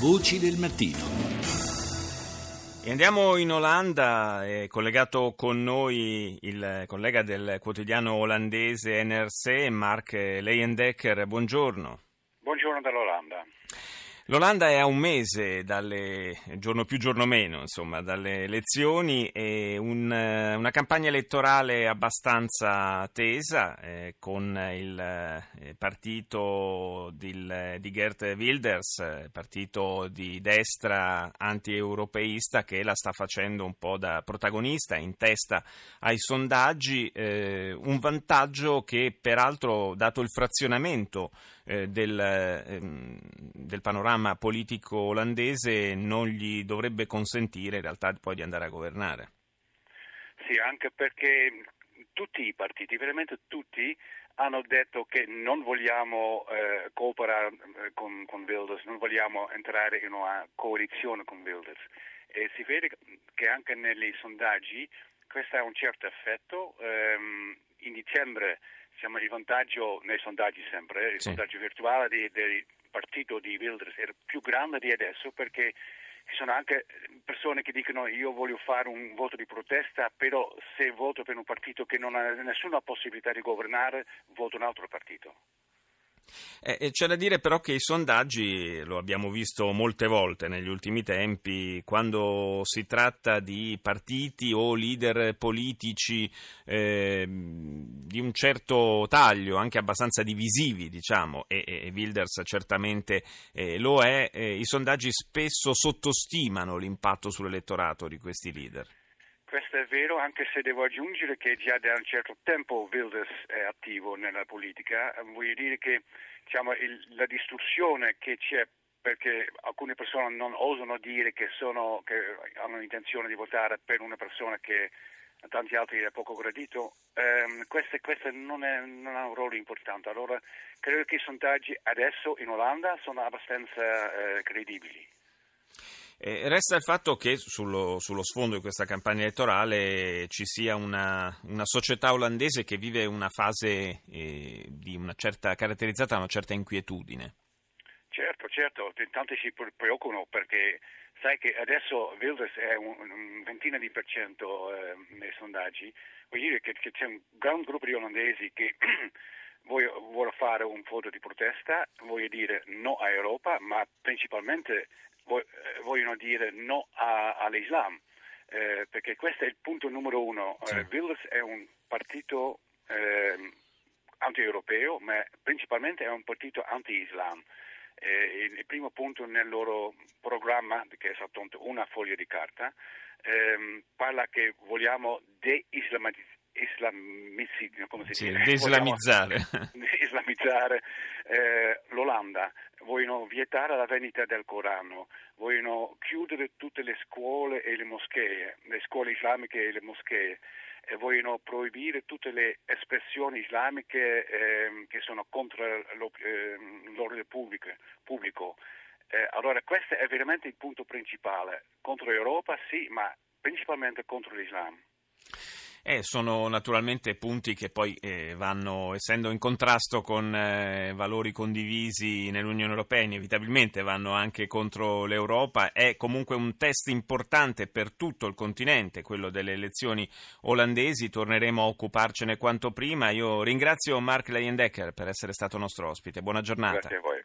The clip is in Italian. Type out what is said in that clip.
Voci del mattino. E andiamo in Olanda, è collegato con noi il collega del quotidiano olandese NRC, Mark Leyendecker. Buongiorno. Buongiorno dall'Olanda. L'Olanda è a un mese, dalle, giorno più giorno meno, insomma, dalle elezioni e un, una campagna elettorale abbastanza tesa eh, con il eh, partito di, di Gert Wilders, partito di destra anti-europeista che la sta facendo un po' da protagonista in testa ai sondaggi, eh, un vantaggio che peraltro, dato il frazionamento eh, del, ehm, del panorama politico olandese non gli dovrebbe consentire in realtà poi di andare a governare. Sì, anche perché tutti i partiti, veramente tutti, hanno detto che non vogliamo eh, cooperare eh, con, con, Wilders, non vogliamo entrare in una coalizione con Wilders. E si vede che anche nei sondaggi questo ha un certo effetto. Um, in dicembre diciamo, il vantaggio nei sondaggi sempre, il sì. sondaggio virtuale di, del partito di Wilders era più grande di adesso perché ci sono anche persone che dicono io voglio fare un voto di protesta, però se voto per un partito che non ha nessuna possibilità di governare, voto un altro partito. Eh, c'è da dire però che i sondaggi, lo abbiamo visto molte volte negli ultimi tempi, quando si tratta di partiti o leader politici eh, di un certo taglio, anche abbastanza divisivi, diciamo, e, e Wilders certamente eh, lo è, eh, i sondaggi spesso sottostimano l'impatto sull'elettorato di questi leader. Vero, anche se devo aggiungere che già da un certo tempo Wilders è attivo nella politica. Voglio dire che diciamo, il, la distruzione che c'è perché alcune persone non osano dire che, sono, che hanno intenzione di votare per una persona che a tanti altri è poco gradito, ehm, questo, non, non, ha un ruolo importante. Allora credo che i sondaggi adesso in Olanda sono abbastanza eh, credibili. Eh, resta il fatto che sullo, sullo, sfondo di questa campagna elettorale ci sia una, una società olandese che vive una fase eh, una certa, caratterizzata da una certa inquietudine. Certo, certo, tanti si preoccupano perché sai che adesso Wilders è un, un ventina di per cento eh, nei sondaggi, vuol dire che, che, c'è un gran gruppo di olandesi che vuole fare un voto di protesta, voglio dire no a Europa, ma principalmente vogliono dire no a, all'Islam, eh, perché questo è il punto numero uno. Sì. Eh, Wilders è un partito eh, anti-europeo, ma principalmente è un partito anti-Islam. Eh, il, primo punto nel loro programma, che è soltanto una foglia di carta, ehm, parla che vogliamo de-islamizzare islamizzi, come si sì, eh, l'Olanda, vogliono vietare la vendita del Corano, vogliono chiudere tutte le scuole e le moschee, le scuole islamiche e le moschee, e vogliono proibire tutte le espressioni islamiche eh, che sono contro eh, l'ordine pubblico. pubblico. Eh, allora questo è veramente il punto principale, contro l'Europa sì, ma principalmente contro l'Islam. Eh, sono naturalmente punti che poi eh, vanno, essendo in contrasto con eh, valori condivisi nell'Unione Europea, inevitabilmente vanno anche contro l'Europa. È comunque un test importante per tutto il continente, quello delle elezioni olandesi. Torneremo a occuparcene quanto prima. Io ringrazio Mark Leyendecker per essere stato nostro ospite. Buona giornata. Grazie a voi.